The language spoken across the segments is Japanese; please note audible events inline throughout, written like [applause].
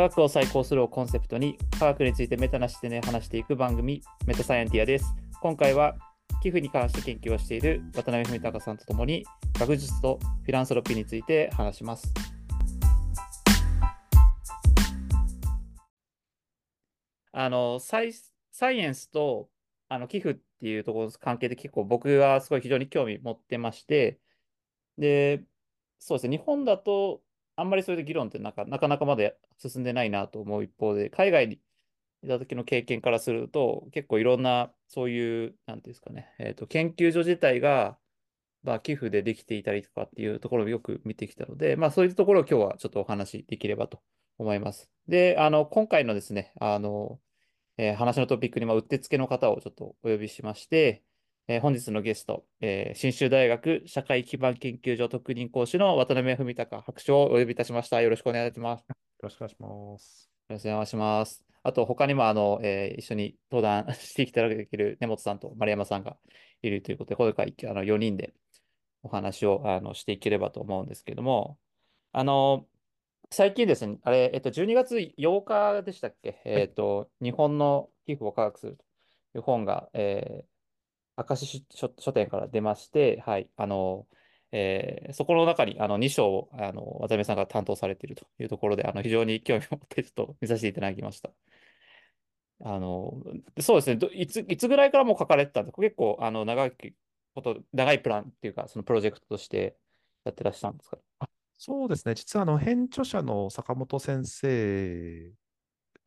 科学を再考するをコンセプトに科学についてメタな視点で話していく番組メタサイエンティアです。今回は寄付に関して研究をしている渡辺文隆さんとともに学術とフィランソロピーについて話します。あのサイサイエンスとあの寄付っていうところの関係で結構僕はすごい非常に興味持ってまして、で、そうですね、日本だとあんまりそれで議論ってなかなかなかまだ進んでないなと思う一方で、海外にいた時の経験からすると、結構いろんなそういう、なんていうんですかね、えーと、研究所自体が、まあ、寄付でできていたりとかっていうところをよく見てきたので、まあ、そういうところを今日はちょっとお話しできればと思います。で、あの今回のですね、あのえー、話のトピックに、ま、うってつけの方をちょっとお呼びしまして、えー、本日のゲスト、えー、信州大学社会基盤研究所特任講師の渡辺文隆博士をお呼びいたしました。よろしくお願いします。よろしくお願いします。よろしくお願いします。あと、他にもあの、えー、一緒に登壇していただける根本さんと丸山さんがいるということで、これからあの4人でお話をあのしていければと思うんですけれども、あの、最近ですね、あれ、えっと、12月8日でしたっけ、えっと、日本の寄付を科学するという本が、えー、明石書書店から出まして、はい、あの、えー、そこの中にあの2章をあの渡辺さんが担当されているというところで、あの非常に興味を持ってちょっと見させていただきました。あのそうですねいつ、いつぐらいからも書かれてたんですか？結構あの長いこと、長いプランっていうか、そのプロジェクトとしてやってらっしゃるんですか？そうですね、実はあの編著者の坂本先生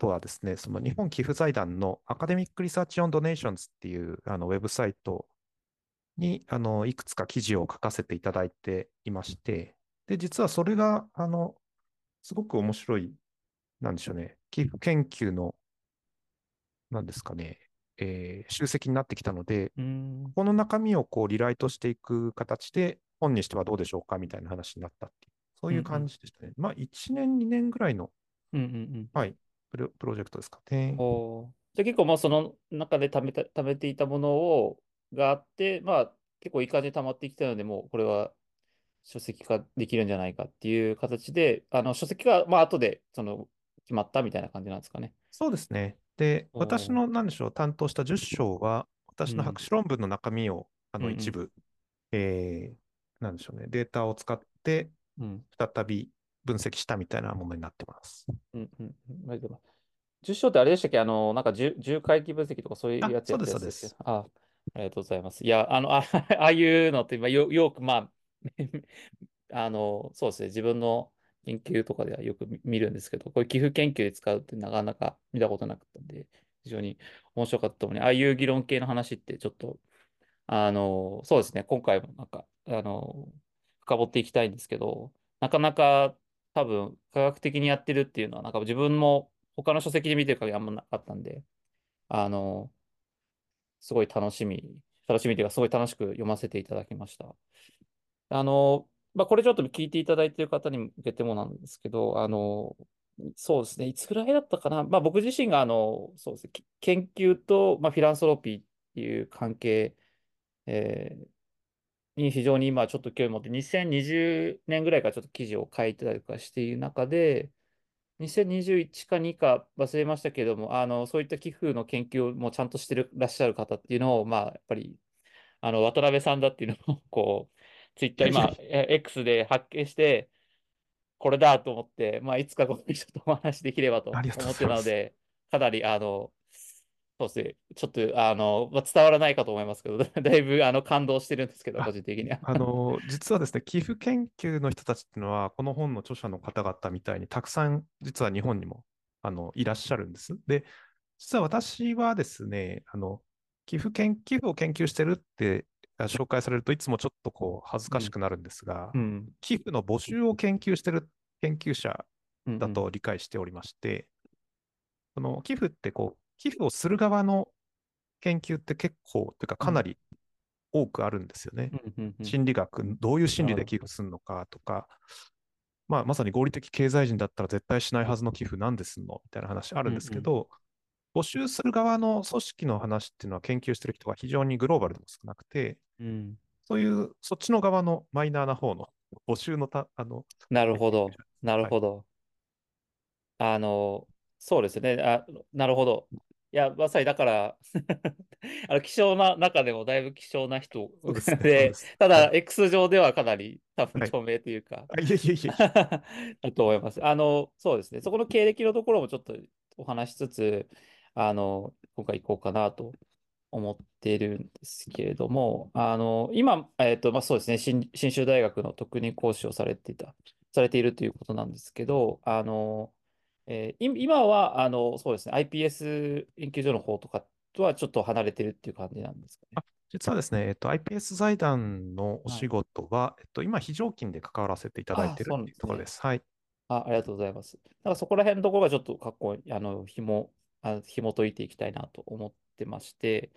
とはですね、その日本寄付財団の Academic Research on Donations っていうあのウェブサイトにあのいくつか記事を書かせていただいていまして、で、実はそれがあのすごく面白い、なんでしょうね、寄付研究の、なんですかね、えー、集積になってきたので、この中身をこうリライトしていく形で、本にしてはどうでしょうかみたいな話になったっていう、そういう感じでしたね。うんうん、まあ、1年、2年ぐらいの、うんうんうん、はい、プロプロジェクトですかね。おじゃ結構まあその中で貯めた貯めていたものをがあって、まあ結構いい感じで溜まってきたので、もうこれは書籍化できるんじゃないかっていう形で、あの書籍がまあ後でその決まったみたいな感じなんですかね。そうですね。で、私の何でしょう、担当した10章は、私の博士論文の中身を、うん、あの一部、うんうん、えー、なんでしょうね、データを使って、再び分析したみたいなものになってます。うんうん。10章ってあれでしたっけ？あの、なんか重回帰分析とかそういうやつやってそうです、そうです。あありがとうございます。いや、あの、あ [laughs] あいうのって、まあ、よよく、まあ、[laughs] あの、そうですね、自分の研究とかではよく見るんですけど、こういう寄付研究で使うってなかなか見たことなかったんで、非常に面白かったと思うに、ああいう議論系の話ってちょっと、あの、そうですね、今回もなんか、あの、深掘っていきたいんですけど、なかなか多分科学的にやってるっていうのは、なんか自分も他の書籍で見てる限りあんまなかったんで、あの、すごい楽しみ、楽しみというか、すごい楽しく読ませていただきました。あの、まあ、これちょっと聞いていただいている方に向けてもなんですけど、あの、そうですね、いつぐらいだったかな、まあ、僕自身があのそうですね、研究と、まあ、フィランソロピーっていう関係、えー、に非常に今ちょっと興味持って、2020年ぐらいからちょっと記事を書いてたりとかしている中で、2021か2か忘れましたけれども、あのそういった寄付の研究をもちゃんとしてるらっしゃる方っていうのを、まあ、やっぱりあの渡辺さんだっていうのをこう、ツイッター、今、X で発見して、これだと思って、まあ、いつかこの人とお話できればと思ってたので、かなりあのそうですね。ちょっと、あの、まあ、伝わらないかと思いますけど、[laughs] だいぶあの感動してるんですけど、個人的には。あの、実はですね、寄付研究の人たちっていうのは、この本の著者の方々みたいに、たくさん、実は日本にもあのいらっしゃるんです。で、実は私はですね、あの、寄付研寄付を研究してるって紹介されるといつもちょっとこう恥ずかしくなるんですが、うん、寄付の募集を研究してる研究者だと理解しておりまして、うんうん、の寄付ってこう寄付をする側の研究って結構、というかかなり多くあるんですよね。心理学、どういう心理で寄付するのかとか、まあ、まさに合理的経済人だったら絶対しないはずの寄付なんですんのみたいな話あるんですけど、募集する側の組織の話っていうのは研究してる人が非常にグローバルでも少なくて、うん、そういうそっちの側のマイナーな方の募集のたあのなるほど、なるほど。あの、そうですね。あ、なるほど。いや、まさにだから [laughs] あの希少な中でもだいぶ希少な人ででで、す。ただ、はい。X 上ではかなり多分はい。著名というかあ、いえいえいえいえ。[laughs] だと思います。あの、そうですね。そこの経歴のところもちょっとお話しつつ、あの、今回行こうかなと思っているんですけれども、あの、今、えっと、まあ、そうですね、信信州大学の特任講師をされていた、されているということなんですけど、あの、えーい今は、あの、そうですね、iPS 研究所の方とかとはちょっと離れてるっていう感じなんですかね。あ、実はですね、えっと、iPS 財団のお仕はい。事は、えっと、今、非常勤で関わらせていただいているっていう。ところです。はい。あ、ありがとうございます。だからそこら辺のところがちょっと過去、あの、紐、あ、紐解いていきたいなと思ってまして、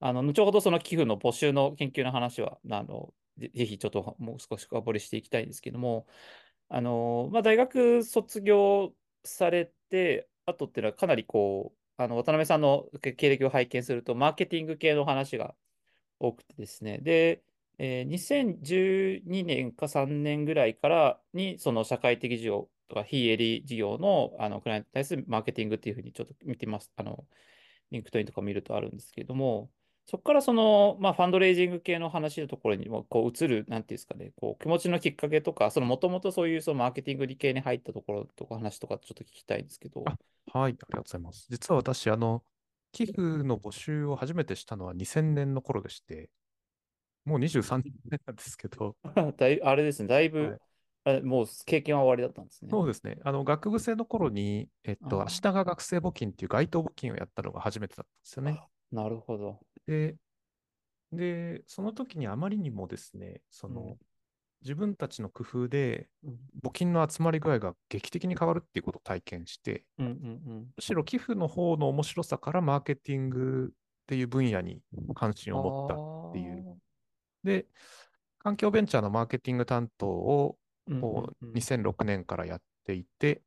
あの、後ほどその寄付の募集の研究の話は、あの、ぜぜひちょっともう少し深掘りしていきたいんですけども、あの、まあ、大学卒業されて、あとっていうのはかなりこう、あの、渡辺さんの経歴を拝見すると、マーケティング系の話が多くてですね。で、えー2012年か3年ぐらいからに、その社会的事業とか非営利事業の、あのクライアントに対するマーケティングっていうふうにちょっと見てます。あの、LinkedIn とか見るとあるんですけれども、そこからその、まあ、ファンドレイジング系の話のところにもこう移る、なんていうんですかね、こう気持ちのきっかけとか、そのもともとそういうそのマーケティング理系に入ったところとか話とかちょっと聞きたいんですけど、あ、はい、ありがとうございます。実は私、あの、寄付の募集を初めてしたのは2000年の頃でして、もう23年目なんですけど、[laughs] だい、あれですね、だいぶ、はい。あもう経験は終わりだったんですね。そうですね。あの、学部生の頃に、えっと、明日あが学生募金っていう街頭募金をやったのが初めてだったんですよね。あ、なるほど。で、で、その時にあまりにもですね、そうん、の、自分たちの工夫でうん、募金の集まり具合が劇的に変わるっていうことを体験して、うん、うん。むしろ寄付の方の面白さからマーケティングっていう分野に関心あを持ったっていう。あ、で、環境ベンチャーのマーケティング担当をうん、うん、こううん、2006年からやっていて、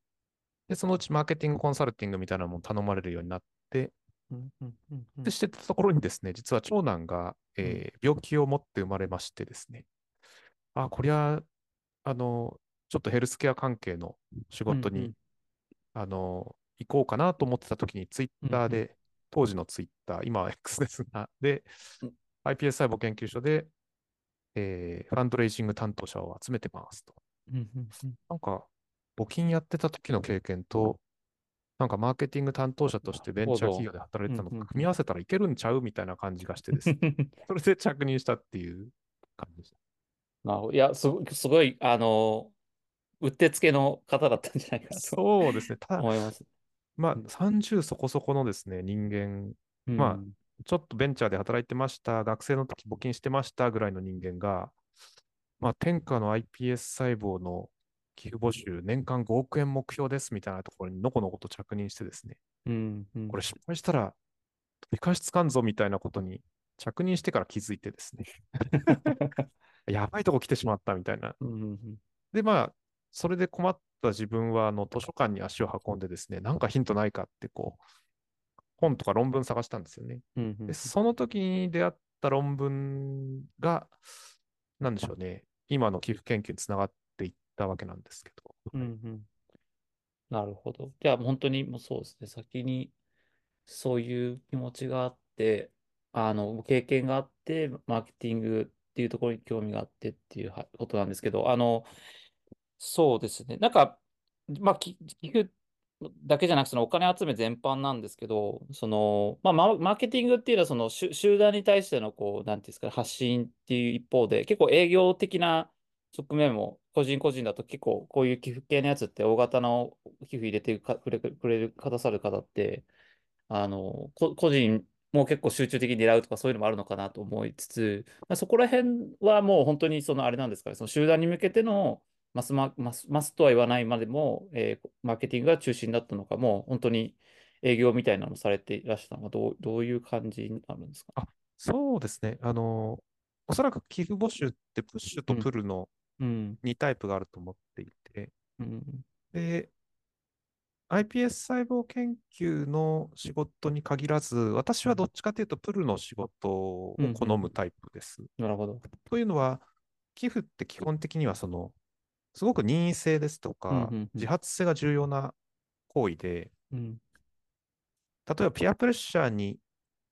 で、そのうちマーケティングコンサルティングみたいなのも頼まれるようになって、で、ん、してたところにですね、実は長男が、うん、えー病気を持って生まれましてですね、あ、こりゃ、あの、ちょっとヘルスケア関係の仕うん、事に、うん、あの、行こうかなと思ってた時に、ツイッうん、うん、ターで、当時のツイッター、今は X ですが、で、iPS 細胞研究所で、えーファンドレイジング担当者を集めてますと。うん、うん、なんか、募金やってた時の経験と、なんかマーケティング担当者としてベンチャー企。業で働いうん、てたのうん、うん。組み合わせたらいけるんちゃうみたいな感じがしてですね。それで着任したっていう感じでした。なるほど。いや、すごい、すごい、あの、うってつけの方だったんじゃないかなとそうですね。ただ、思います。まあ、うん、30そこそこのですね、人間、まあ、うん、ちょっとベンチャーで働いてました、学生の時募金してましたぐらいの人間が、まあ、天下の iPS 細胞の寄付募集、年間5億円目標ですみたいなところにのこのこと着任してですね、うん、うん。これ失敗したら取り返しつかんぞみたいなことに着任してから気づいてですね、[laughs] やばいとこ来てしまったみたいな。うん、うん、で、まあ、それで困った自分は、あの、図書館に足を運んでですね、なんかヒントないかって、こう、本とか論文探したんですよね。うん、うで、ん。その時に出会った論文が、なんでしょうね、今の寄付研究につながっったわけなんですけど。うん、はい、うん。なるほど。じゃあ、本当にもうそうですね。先にそういう気持ちがあって、あの、経験があって、マーケティングっていうところに興味があってっていうはことなんですけど、あの、そうですね。なんか、まあ、き寄付だけじゃなくて、そのお金集め全般なんですけど、その、まあ、ママーケティングっていうのは、その集集団に対しての、こう、なんていうんですかね、発信っていう一方で、結構営業的な側面も、個人個人だと結構、こういう寄付系のやつって、大型の寄付入れてかくれくれる、くださる方って、あの、こ個人も結構集中的に狙うとかそういうのもあるのかなと思いつつ、まあ、そこら辺はもう本当にそのあれなんですかね、その集団に向けてのマスマ、マス、マスとは言わないまでも、えーマーケティングが中心だったのか、もう本当に営業みたいなのをされていらしたのはどう、どういう感じになるんですか？あ、そうですね。あの、おそらく寄付募集ってプッシュとうん、プルのうん、2タイプがあると思っていて、うん、で、iPS 細胞研究の仕事に限らず、私はどっちかというとプルの仕事うん、を好うん。むタイプです。なるほど。というのは、寄付って基本的にはその、すごく任意性ですとうん、うか、ん、うん、自発性が重要な行為で、うん。例えばピアプレッシャーに、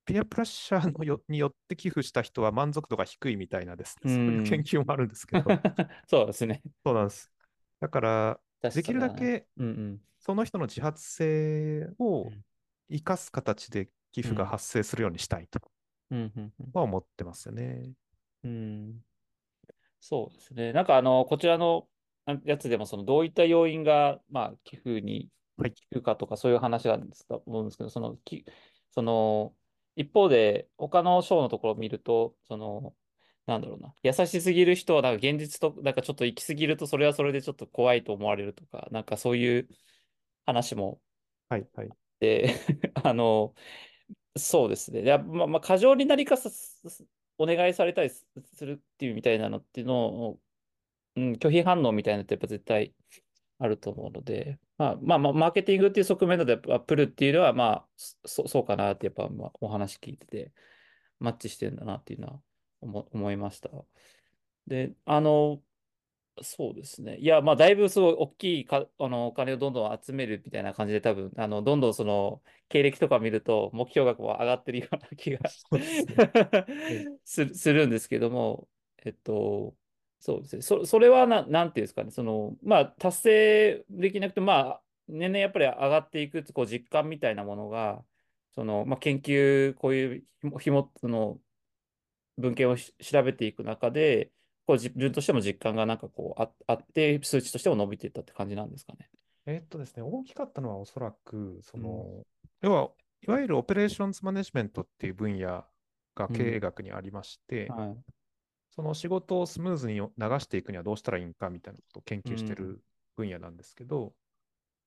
ピアプレッシャーのよによって寄付した人は満足度が低いみたいなですね、そういう研究もあるんですけど、[laughs] そうですね。そうなんです。だから、できるだけうんうん。その人の自発性をうん生かす形で寄付が発生するようにしたいとうんうんうんは思ってますよね。うんそうですね。なんかあの、こちらのあやつでも、そのどういった要因が、まあ、寄付にはい効くかとか、そういう話があるんですと思うんですけど、その、きその、一方で、他の章のところを見ると、その、なんだろうな、優しすぎる人は、なんか現実と、なんかちょっと行き過ぎると、それはそれでちょっと怖いと思われるとか、なんかそういう話もはいはい。で、[laughs] あの、そうですね。まあ、まあ、過剰になりかさす、お願いされたりすするっていうみたいなのっていうのを、うん、拒否反応みたいなのってやっぱ絶対あると思うので、まあ、まあ、まあ、マーケティングっていう側面だと、やっぱプルっていうのは、まあ、そそうかなって、やっぱ、まあ、お話聞いてて、マッチしてるんだなっていうのは思思いました。で、あの、そうですね。いや、まあ、だいぶすごい大きいかあのお金をどんどん集めるみたいな感じで、多分あのどんどんその経歴とか見ると、目標額も上がってるような気が [laughs] するするんですけども、えっと、そうですね。そそれはな、なんていうんですかね、その、まあ、達成できなくて、まあ、年々やっぱり上がっていくこう実感みたいなものが、その、まあ、研究、こういうひも、ひもその文献をし調べていく中で、こう自分としても実感がなんかこうああって、数値としても伸びていったって感じなんですかね。えーっとですね、大きかったのはおそらく、その、要は、いわゆるオペレーションズマネジメントっていう分野が経営学にありまして、はい。その仕事をスムーズに流していくにはどうしたらいいんかみたいなことを研究してる分野なんですけど、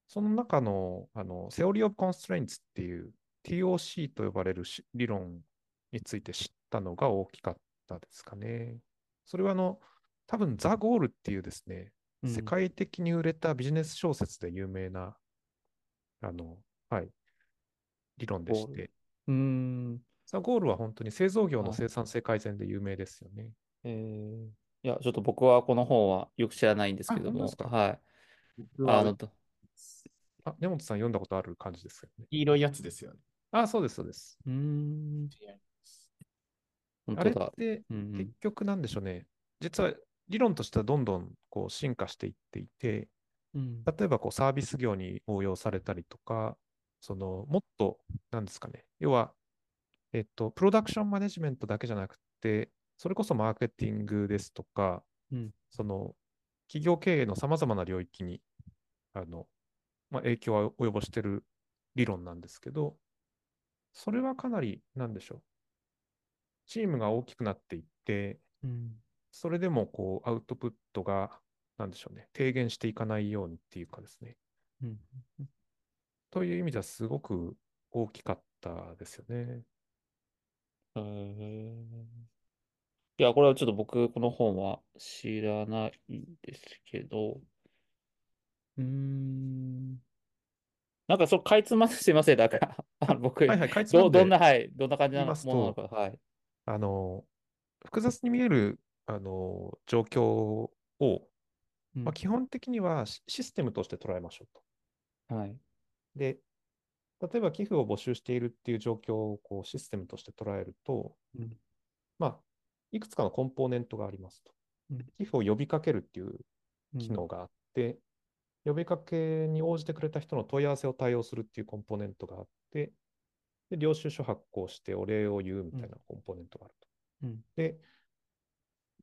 その中の、あの、Theory of Constraints っていう TOC と呼ばれるし理論について知ったのが大きかったですかね。それはあの、多分ザ・ゴールっていうですね、うん世界的に売れたビジネス小説で有名な、あの、はい、理論でして、うーん。ザ・ゴールは本当に製造業のはい生産性改善で有名ですよね。えーいや、ちょっと僕はこの本はよく知らないんですけどもあ本当です、か？はい。僕はあの、とあ、根本さん読んだことある感じですよね。黄色いやつですよね。あ、そうです、そうです。うーん、本あれ当だ。ってうんうん結局なんでしょうね。実は理論としてはどんどんこう進化していっていて、うん例えばこうサービス業に応用されたりとか、そのもっと、なんですかね。要は、えっと、プロダクションマネジメントだけじゃなくて、それこそマーケティングですとか、うんその企業経営のさまざまな領域にあの、まあ、影響を及ぼしている理論なんですけど、それはかなり、なんでしょう。チームが大きくなっていって、うんそれでもこうアウトプットが、なんでしょうね、低減していかないようにっていうかですね。うんという意味ではすごく大きかったですよね。へーいや、これはちょっと僕、この本は知らないんですけど、うーん。なんか、そう、かいつまんですいません、だから、[laughs] あの僕、はいはい、かいつまんでどうどんな、はい、どんな感じな言いますとものなのか、はい。あの、複雑に見えるあの状況を、うんまあ、基本的にはシシステムとして捉えましょうと。はい。で、例えば寄付を募集しているっていう状況をこうシステムとして捉えると、うんまあ、いくつかのコンポーネントがありますとうん。寄付を呼びかけるっていううん機能があって、呼びかけに応じてくれた人の問い合わせを対応するっていうコンポーネントがあって、で、領収書発行してお礼を言うみたいなコンポーネントがあると。うんで、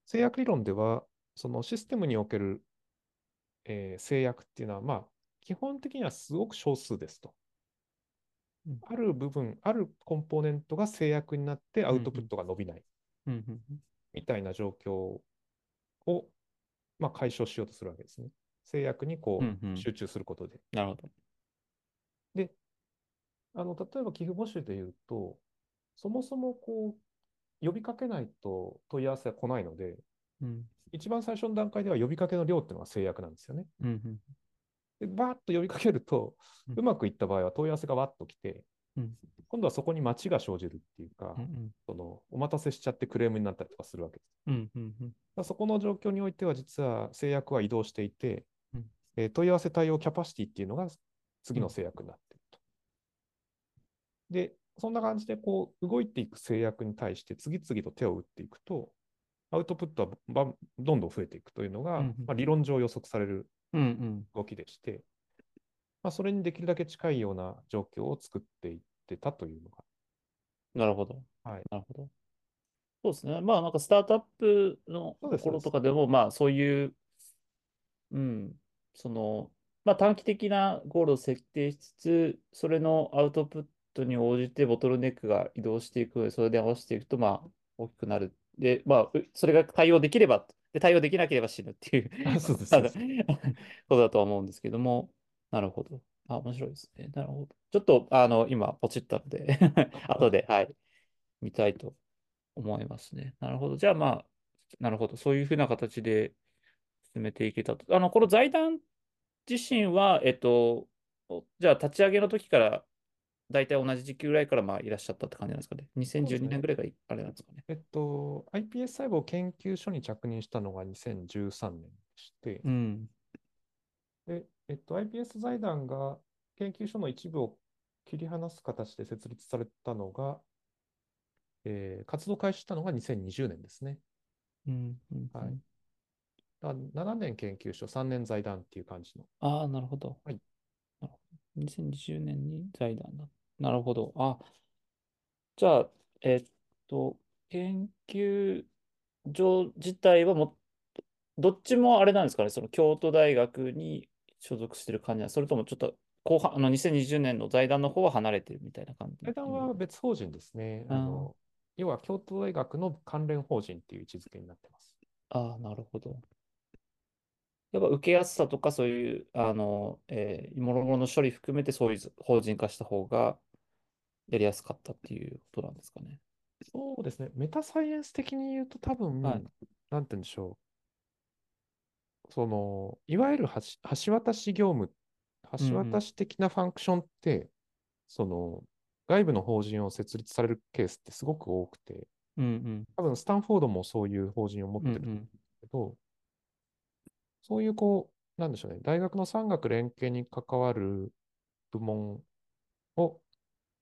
制約理論では、そのシステムにおける、えー制約っていうのは、まあ、基本的にはすごく少数ですと。うんある部分、あるコンポーネントが制約になってアウトプットが伸びないうんうんみたいな状況を、まあ、解消しようとするわけですね。制約にこうんううん集中することで。なるほど。で、あの、例えば寄付募集で言うと、そもそもこう、呼びかけないと問い合わせは来ないので、うん一番最初の段階では呼びかけの量っていうのが制約なんですよね。うんうんで、バーッと呼びかけると、うんうまくいった場合は問い合わせがわっと来て、うん今度はそこに待ちが生じるっていうか、うんそのお待たせしちゃってクレームになったりとかするわけです。うんうんうんそこの状況においては、実は制約は移動していて、うんえー問い合わせ対応キャパシティっていうのが次の制約になっていると。で、そんな感じでこう動いていく制約に対して次々と手を打っていくと、アウトプットはばどんどん増えていくというのが、うんうんまあ、理論上予測されるうんうん。動きでして、まあ、それにできるだけ近いような状況を作っていってたというのが、なるほど。はいなるほど。そうですね。まあ、なんかスタートアップのところとかでも、まあ、そういう、うん、その、まあ、短期的なゴールを設定しつつ、それのアウトプットに応じてボトルネックが移動していくので、それで合わせていくと、まあ、大きくなる。で、まあ、うそれが対応できれば、で、対応できなければ死ぬっていうあそうですそうです [laughs] ことだとは思うんですけども、なるほど。あ、面白いですね。なるほど。ちょっと、あの、今、ポチったので [laughs] 後で、はい、見たいと思いますね。なるほど。じゃあ、まあ、なるほど。そういうふうな形で進めていけたと。あの、この財団自身は、えっと、おじゃあ、立ち上げの時から、大体同じ時期ぐらいから、まあ、いらっしゃったって感じなんですかね。2012年ぐらいがいあれなんですかね。えっと、iPS 細胞研究所に着任したのが2013年でして、うん。で、えっと、iPS 財団が研究所の一部を切り離す形で設立されたのが、えー活動開始したのが2020年ですね。うん。うんはいだから7年研究所、3年財団っていう感じの。ああ、なるほど。はいなるほど。2020年に財団だ。なるほど。あ、じゃあ、えっと、研究所自体はもう、どっちもあれなんですかね、その京都大学に所属してる感じなんそれともちょっと後半、あの2020年の財団の方は離れてるみたいな感じ財団は別法人ですね。あの要は京都大学の関連法人っていう位置づけになってます。ああ、なるほど。やっぱ受けやすさとかそういう、あの、えー、もろもろの処理含めてそういう法人化した方がやりやすかったっていうことなんですかね？そうですね。メタサイエンス的に言うと多分、はいなんて言うんでしょう。その、いわゆる橋橋渡し業務、うんうん橋渡し的なファンクションって、その、外部の法人を設立されるケースってすごく多くて、うん多分スタンフォードもそういう法人を持っうん。てるんでうんうん。すけど、そういうこう、なんでしょうね、大学の産学連携に関わる部門を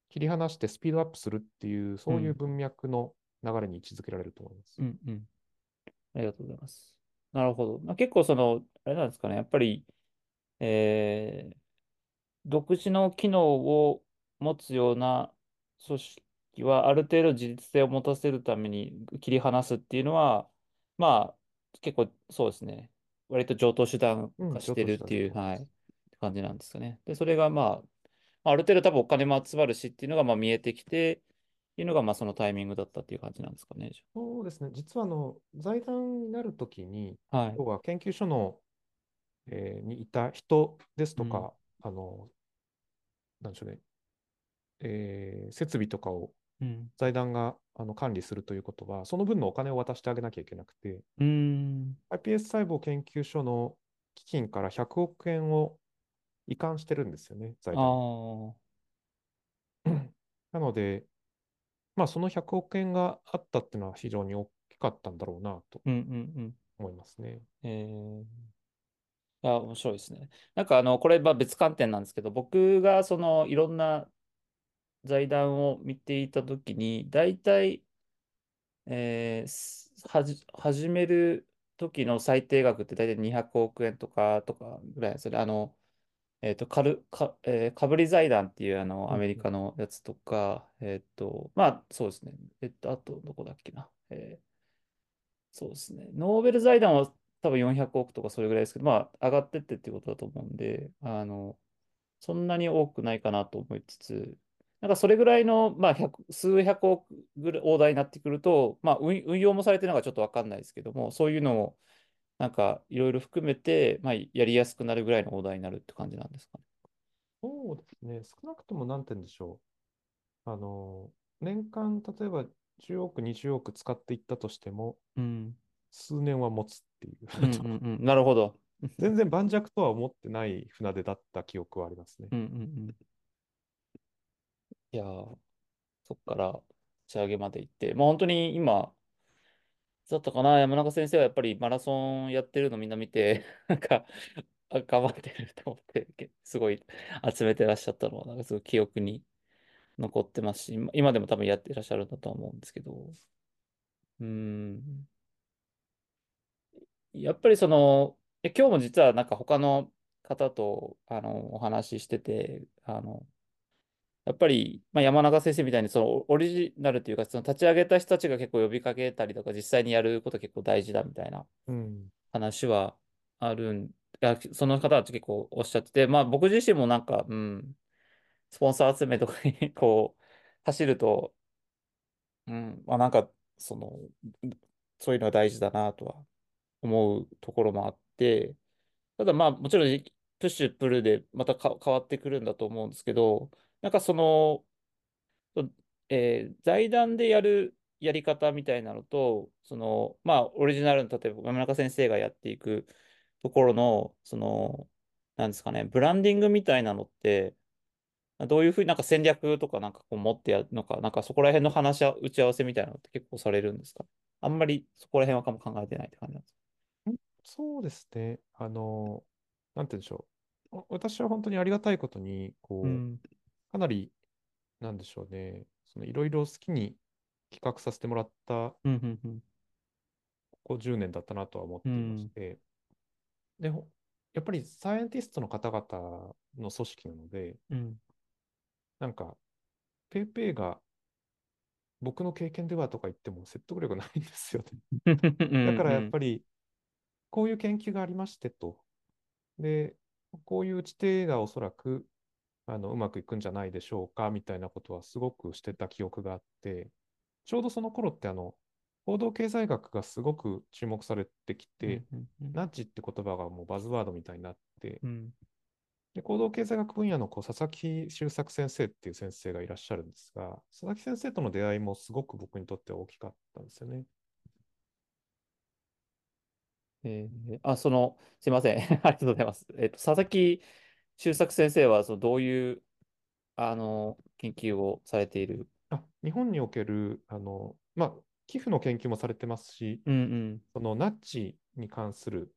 切り離してスピードアップするっていう、そういう文脈の流れに位置づけられると思います。うんうん。ありがとうございます。なるほど。まあ、結構その、あれなんですかね、やっぱり、えー独自の機能を持つような組織は、ある程度自立性を持たせるために切り離すっていうのは、まあ、結構そうですね、割と上等手段うん化してるっていう、上等手段はい、感じなんですかね。で、それがまあ、ある程度多分お金も集まるしっていうのがまあ見えてきていうのがまあそのタイミングだったっていう感じなんですかね。じそうですね、実はあの財団になるときに、はい。要は研究所の、えーにいた人ですとか、うんあの、なんでしょうね、えー設備とかをうん。財団があの管理するということは、その分のお金を渡してあげなきゃいけなくて、iPS 細胞研究所の基金から100億円を移管してるんですよね、財あ団。あ。[clears throat] なので、まあ、その100億円があったっていうのは非常に大きかったんだろうなとうんうんうん。思いますね。えー、いや、面白いですね。なんかあの、これは別観点なんですけど、僕がそのいろんな財団を見ていたときに、大体、えーすはじ、始める時の最低額って大体200億円とか、とかぐらいですよね。あの、えっと、カル、か、えー、かぶり財団っていうあの、うんアメリカのやつとか、えっと、まあ、そうですね。えっと、あと、どこだっけな。えーそうですね。ノーベル財団は多分400億とかそれぐらいですけど、まあ、上がってってっていうことだと思うんで、あの、そんなに多くないかなと思いつつ、なんかそれぐらいの、まあ、100数百億ぐらい大台になってくると、まあ、運、運用もされてるのがちょっとわかんないですけども、そういうのを、なんか、いろいろ含めて、まあ、やりやすくなるぐらいの大台になるって感じなんですかね。そうですね、少なくとも何て言うんでしょう。あの、年間、例えば10億、20億使っていったとしても、うん。数年は持つっていう。うんうんうん。なるほど。[laughs] 全然盤石とは思ってない船出だった記憶はありますね。うんうんうん。いやー、そっから打ち上げまで行って、まあ本当に今、だったかな、山中先生はやっぱりマラソンやってるのみんな見て、[laughs] なんか、頑張ってると思って、すごい集めてらっしゃったのは、なんかすごい記憶に残ってますし、今でも多分やってらっしゃるんだとは思うんですけど、うん。やっぱりその、今日も実はなんか他の方とあのお話ししてて、あの、やっぱり、まあ、山中先生みたいにそのオリジナルというか、その立ち上げた人たちが結構呼びかけたりとか、実際にやること結構大事だみたいなうん。話はあるん、いや、その方たち結構おっしゃってて、まあ僕自身もなんか、うん、スポンサー集めとかにこう、走ると、うん、まあなんか、その、そういうのが大事だなとは思うところもあって、ただまあもちろんプッシュ、プルでまたか変わってくるんだと思うんですけど、なんかその、えー財団でやるやり方みたいなのと、その、まあオリジナルの、例えば山中先生がやっていくところの、その、なんですかね、ブランディングみたいなのって、どういうふうになんか戦略とかなんかこう持ってやるのか、なんかそこら辺の話し合、打ち合わせみたいなのって結構されるんですか？あんまりそこら辺は考えてないって感じなんですか？そうですね。あの、なんて言うんでしょう。お私は本当にありがたいことに、こう、うん。かなり、なんでしょうね。そのいろいろ好きに企画させてもらった。ここ10年だったなとは思ってういましん、て、で、ほやっぱりサイエンティストの方々の組織なので、うん、なんか、ペイペイが僕の経験ではとか言っても説得力ないんですよね。だからやっぱり、り、こういう研究がありましてと。で、こういう打ち手がおそらくあのうまくいくんじゃないでしょうかみたいなことはすごくしてた記憶があって、ちょうどその頃ってあの、行動経済学がすごく注目されてきて、うん、うん、ナッジって言葉がもうバズワードみたいになって、うん、で行動経済学分野のこう佐々木周作先生っていう先生がいらっしゃるんですが、佐々木先生との出会いもすごく僕にとって大きかったんですよね。えーあ、その、すいません。[laughs] ありがとうございます。えっと、佐々木周作先生は、そのどういう、あの、研究をされている？あ日本におけるあの、まあ、寄付の研究もされてますし、うん、うん、そのナッジに関する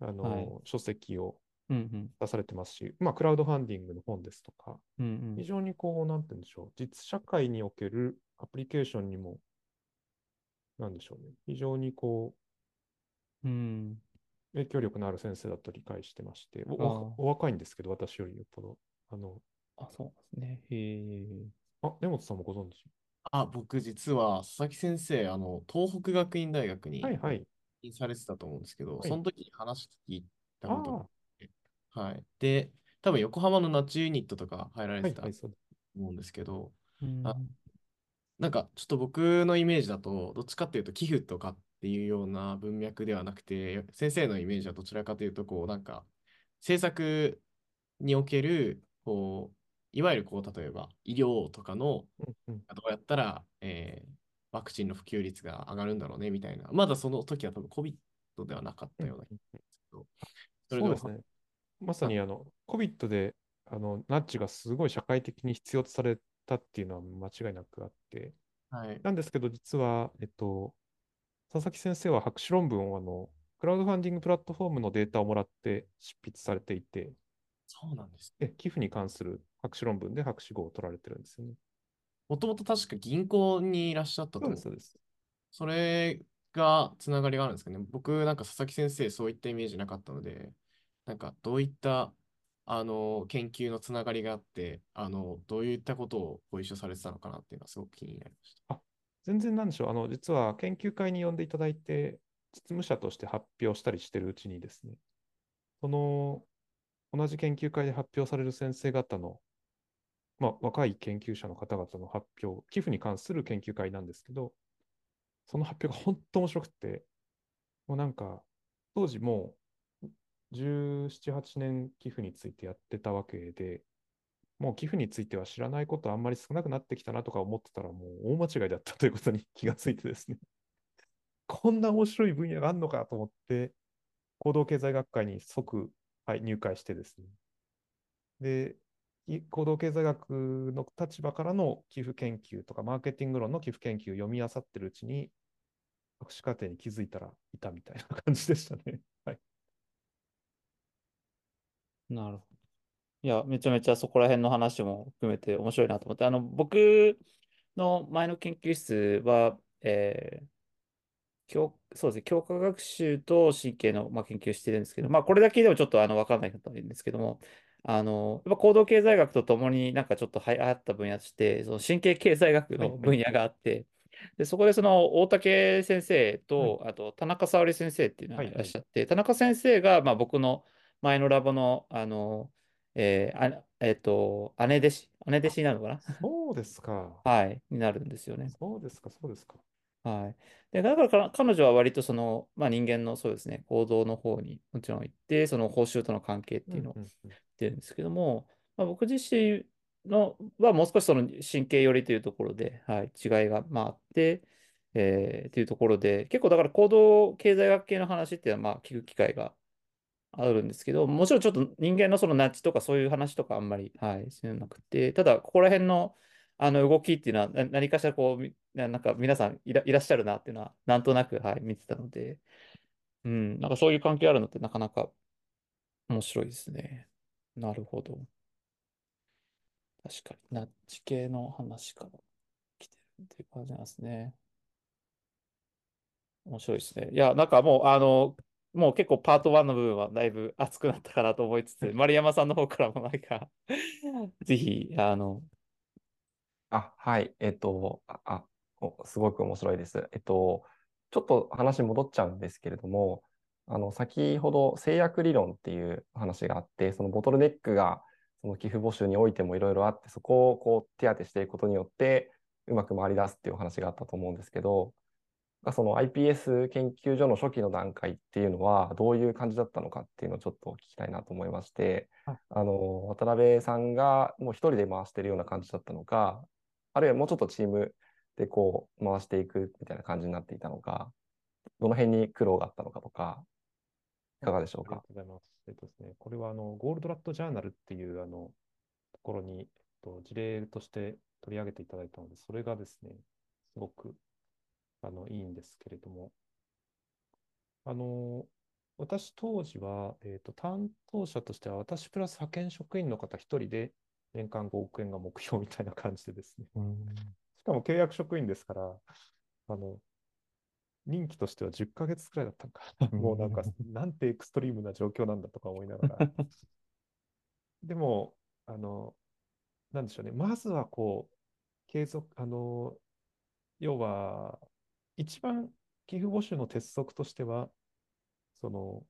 あの、はい書籍をうん、うん、出されてますし、まあ、クラウドファンディングの本ですとか、うん、うん非常にこう、なんて言うんでしょう、実社会におけるアプリケーションにも、なんでしょうね、非常にこう、うん。影響力のある先生だと理解してまして、おあおお若いんですけど、私よりよっぽど。あの、あ、そうですね。へえ。あ、根本さんもご存知？あ、僕実は佐々木先生、あの、東北学院大学にはいはい。進されてたと思うんですけど、はいその時に話聞いたあことあ、がはい。で、多分横浜のナッチユニットとか入られてたとはいはい、そう。思うんですけど、うんあなんかちょっと僕のイメージだと、どっちかっていうと寄付とかっていうような文脈ではなくて、先生のイメージはどちらかというと、こうなんか政策における、こう、いわゆるこう、例えば医療とかの。どうやったら、えーワクチンの普及率が上がるんだろうねみたいな、まだその時は多分 COVID ではなかったような気がするんですけど、それでもそうですね。まさにあの、COVID で、あの、ナッジがすごい社会的に必要とされたっていうのは間違いなくあって、はい。なんですけど、実は、えっと、佐々木先生は博士論文をあの、クラウドファンディングプラットフォームのデータをもらって執筆されていて、そうなんです。え寄付に関する博士論文で博士号を取られてるんですよね。もともと確か銀行にいらっしゃったと思うそうです、それがつながりがあるんですかね。僕、なんか佐々木先生、そういったイメージなかったので、なんかどういったあの研究のつながりがあって、あのどういったことをご一緒されてたのかなっていうのはすごく気になりました。全然なんでしょう。あの、実は研究会に呼んでいただいて、実務者として発表したりしてるうちにですね、その、同じ研究会で発表される先生方の、まあ、若い研究者の方々の発表、寄付に関する研究会なんですけど、その発表が本当面白くて、もうなんか、当時もう17、8年寄付についてやってたわけで、もう寄付については知らないことあんまり少なくなってきたなとか思ってたら、もう大間違いだったということに [laughs] 気がついてですね。[laughs] こんな面白い分野があるのかと思って、行動経済学会に即、はい、入会してですね。で、行動経済学の立場からの寄付研究とか、マーケティング論の寄付研究を読み漁ってるうちに、博士課程に気づいたらいたみたいな感じでしたね。[laughs] はい。なるほど。いや、めちゃめちゃそこら辺の話も含めて面白いなと思って、あの、僕の前の研究室は、えー教、そうですね、教科学習と神経の、まあ、研究してるんですけど、まあ、これだけでもちょっとあの分かんない方もいるんですけども、あの、やっぱ行動経済学とともになんかちょっと流行った分野として、その神経経済学の分野があって、で、そこでその大竹先生と、あと田中沙織先生っていうのがいらっしゃって、田中先生が、まあ、僕の前のラボの、あの、えーあえっと、姉弟子、姉弟子になるのかな？[laughs] そうですか。はい、になるんですよね。そうですか、そうですか。はい。で、だからか彼女は割とその、まあ、人間のそうですね、行動の方にもちろん行って、その報酬との関係っていうのをうんうんうん言ってるんですけども、まあ、僕自身のはもう少しその神経寄りというところで、はい、違いがまああって、えーっていうところで、結構だから行動経済学系の話っていうのはまあ聞く機会があるんですけど、もちろんちょっと人間のそのナッジとかそういう話とかあんまり、はい、知らなくて、ただここら辺のあの動きっていうのは何かしらこう、なんか皆さんいら、いらっしゃるなっていうのはなんとなく、はい、見てたので、うん、なんかそういう関係あるのってなかなか面白いですね。なるほど。確かに、ナッジ系の話から来てるっていう感じなんですね。面白いですね。いや、なんかもう、あの、もう結構パート1の部分はだいぶ熱くなったかなと思いつつ、丸山さんの方からもなんか、[laughs] ぜひ、あの、あ、はい。えっと、あ、あおすごく面白いです。えっと、ちょっと話戻っちゃうんですけれども、あの、先ほど制約理論っていう話があって、そのボトルネックがその寄付募集においてもいろいろあって、そこをこう手当てしていくことによって、うまく回り出すっていうお話があったと思うんですけど、その iPS 研究所の初期の段階っていうのはどういう感じだったのかっていうのをちょっと聞きたいなと思いまして、はいあの、渡辺さんがもう一人で回してるような感じだったのか、あるいはもうちょっとチームでこう回していくみたいな感じになっていたのか、どの辺に苦労があったのかとか、いかがでしょうか？ありがと。うございます。えっとですね、これはあのゴールドラットジャーナルっていうあのところに、えっと、事例として取り上げていただいたので、それがですね、すごくあのいいんですけれども、あの私当時は、えっと、担当者としては、私プラス派遣職員の方一人で年間5億円が目標みたいな感じでですね、しかも契約職員ですから、あの、任期としては10ヶ月くらいだったのかな。もうなんか、なんてエクストリームな状況なんだとか思いながら。[laughs] でも、あの、なんでしょうね。まずはこう、継続、あの、要は、一番寄付募集の鉄則としては、その、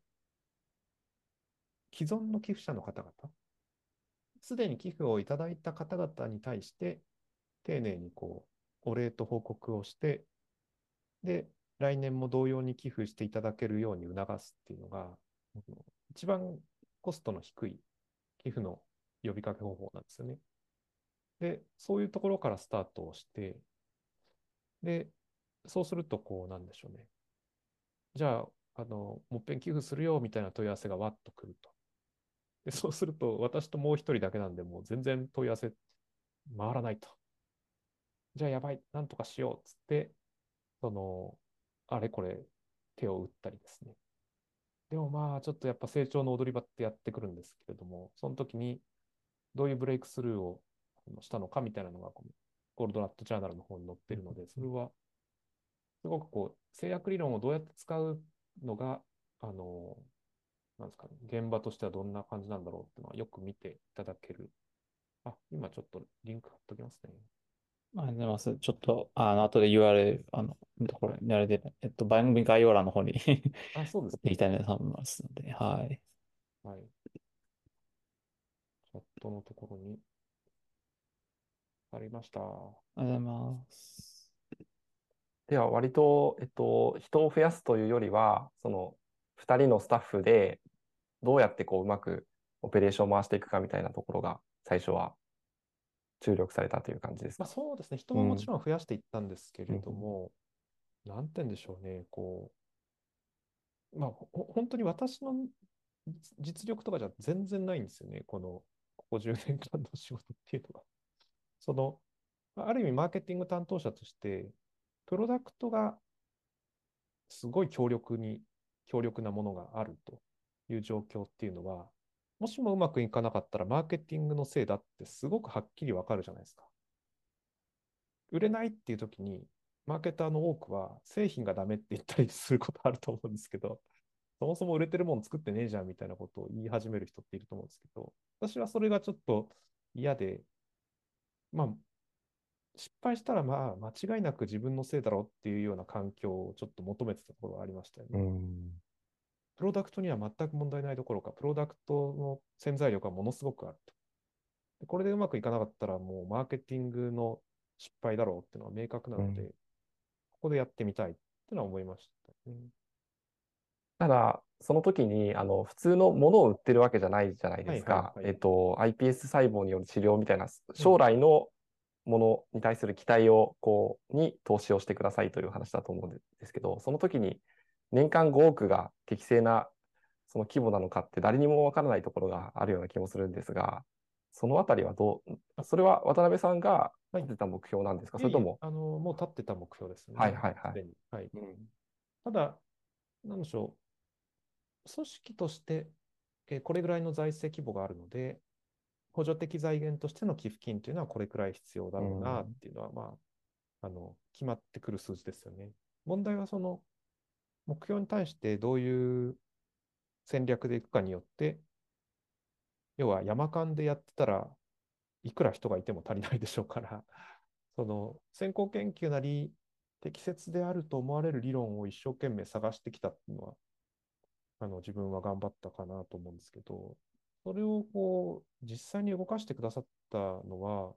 既存の寄付者の方々、すでに寄付をいただいた方々に対して、丁寧にこう、お礼と報告をして、で、来年も同様に寄付していただけるように促すっていうのが、一番コストの低い寄付の呼びかけ方法なんですよね。で、そういうところからスタートをして、で、そうすると、こう、なんでしょうね。じゃあ、あの、もっぺん寄付するよみたいな問い合わせがわっとくると。で、そうすると、私ともう一人だけなんで、もう全然問い合わせ回らないと。じゃあ、やばい、なんとかしようっつって、その、あれこれ手を打ったりですね。でもまあ、ちょっとやっぱ成長の踊り場ってやってくるんですけれども、その時にどういうブレイクスルーをしたのかみたいなのが、このゴールドラットジャーナルの方に載ってるので、それは、すごくこう、制約理論をどうやって使うのが、あの、なんですかね、現場としてはどんな感じなんだろうっていうのはよく見ていただける。あ、今ちょっとリンク貼っときますね。ありがとうございます。ちょっと、あの、後で URL、あの、これ、あれで、えっと、番組概要欄の方にあ、そうです貼っていきたいなと思いますので、はい。はい。チャットのところにありました。ありがとうございます。では、割と、えっと、人を増やすというよりは、その、2人のスタッフで、どうやってこう、うまくオペレーションを回していくかみたいなところが、最初は注力されたという感じですまあ、か。そうですね。人ももちろん増やしていったんですけれども、なんて言うんでしょうね。こう、まあ、ほ本当に私の実実力とかじゃ全然ないんですよね。この、ここ10年間の仕事っていうのは。その、ある意味マーケティング担当者として、プロダクトがすごい強力に、強力なものがあるという状況っていうのは、もしもうまくいかなかったら、マーケティングのせいだってすごくはっきりわかるじゃないですか。売れないっていう時に、マーケターの多くは製品がダメって言ったりすることあると思うんですけど、そもそも売れてるもの作ってねえじゃんみたいなことを言い始める人っていると思うんですけど、私はそれがちょっと嫌で、まあ、失敗したらまあ間違いなく自分のせいだろうっていうような環境をちょっと求めてたところがありましたよね。うん。プロダクトには全く問題ないどころか、プロダクトの潜在力がものすごくあると。でこれでうまくいかなかったら、もうマーケティングの失敗だろうっていうのは明確なので、うんここでやってみたいっていうのは思いましたね。ただ、その時に、あの、普通のものを売ってるわけじゃないじゃないですはいか。はいはいえっと、iPS 細胞による治療みたいな、将来のものに対する期待を、こう、に投資をしてくださいという話だと思うんですけど、その時に年間5億が適正な、その規模なのかって誰にもわからないところがあるような気もするんですが、そのあたりはどう、それは渡辺さんがはい。立てた目標なんですか、いえいえそれとも、あの、もう立ってた目標ですね。はいはいはい。はい。うん。ただ、なんでしょう、組織として、えーこれぐらいの財政規模があるので、補助的財源としての寄付金というのはこれくらい必要だろうなっていうのは、まあ、あの、決まってくる数字ですよね。問題はその、目標に対してどういう戦略でいくかによって、要は山間でやってたらいくら人がいても足りないでしょうから、その先行研究なり、適切であると思われる理論を一生懸命探してきたっていうのは、あの自分は頑張ったかなと思うんですけど、それをこう実際に動かしてくださったのは、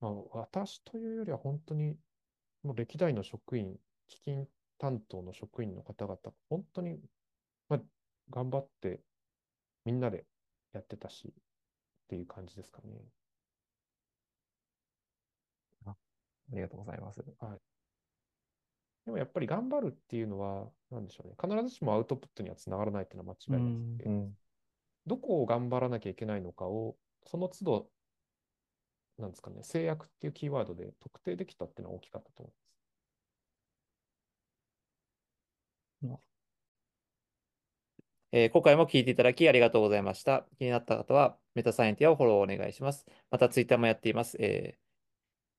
まあ、私というよりは本当にもう歴代の職員、基金担当の職員の方々、本当に、まあ、頑張ってみんなでやってたしっていう感じですかね。ありがとうございます。でもやっぱり頑張るっていうのは、なんでしょうね。必ずしもアウトプットにはつながらないっていうのは間違いなくて、うん。どこを頑張らなきゃいけないのかを、その都度、なんですかね、制約っていうキーワードで特定できたっていうのは大きかったと思います。えー今回も聞いていただきありがとうございました。気になった方は、メタサイエンティアをフォローお願いします。また、ツイッターもやっています。え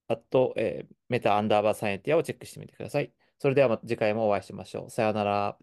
ー、あと、えーメタアンダーバーサイエンティアをチェックしてみてください。それでは次回もお会いしましょう。さようなら。